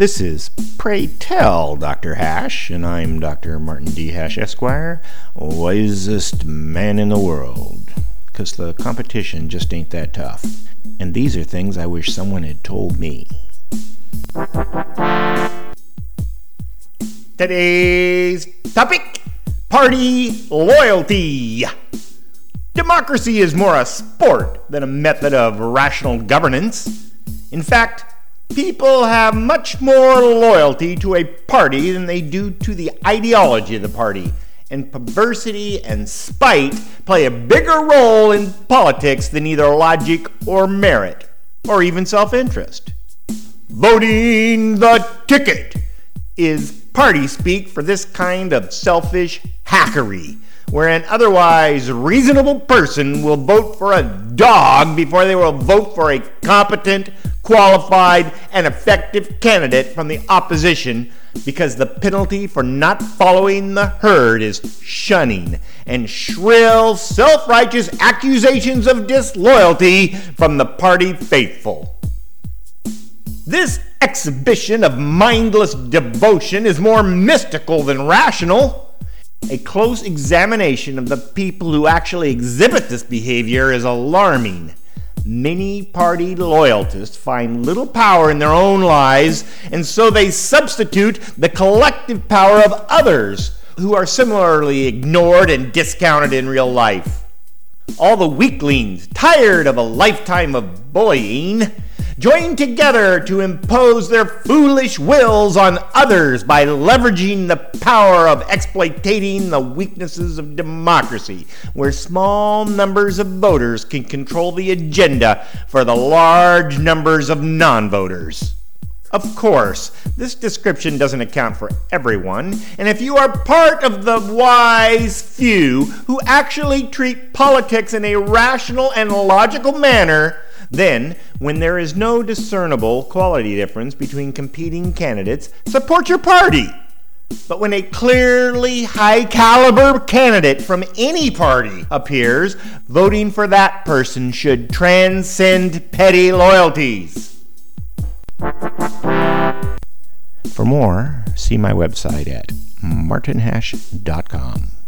This is Pray Tell Dr. Hash, and I'm Dr. Martin D. Hash, Esquire, wisest man in the world. Because the competition just ain't that tough. And these are things I wish someone had told me. Today's topic Party Loyalty. Democracy is more a sport than a method of rational governance. In fact, people have much more loyalty to a party than they do to the ideology of the party. And perversity and spite play a bigger role in politics than either logic or merit, or even self interest. Voting the ticket is party speak for this kind of selfish hackery where an otherwise reasonable person will vote for a dog before they will vote for a competent, qualified, and effective candidate from the opposition because the penalty for not following the herd is shunning and shrill, self righteous accusations of disloyalty from the party faithful. This exhibition of mindless devotion is more mystical than rational. A close examination of the people who actually exhibit this behavior is alarming. Many party loyalists find little power in their own lives, and so they substitute the collective power of others who are similarly ignored and discounted in real life. All the weaklings, tired of a lifetime of bullying, join together to impose their foolish wills on others by leveraging the power of exploiting the weaknesses of democracy, where small numbers of voters can control the agenda for the large numbers of non voters. Of course, this description doesn't account for everyone, and if you are part of the wise few who actually treat politics in a rational and logical manner, then, when there is no discernible quality difference between competing candidates, support your party. But when a clearly high caliber candidate from any party appears, voting for that person should transcend petty loyalties. For more, see my website at martinhash.com.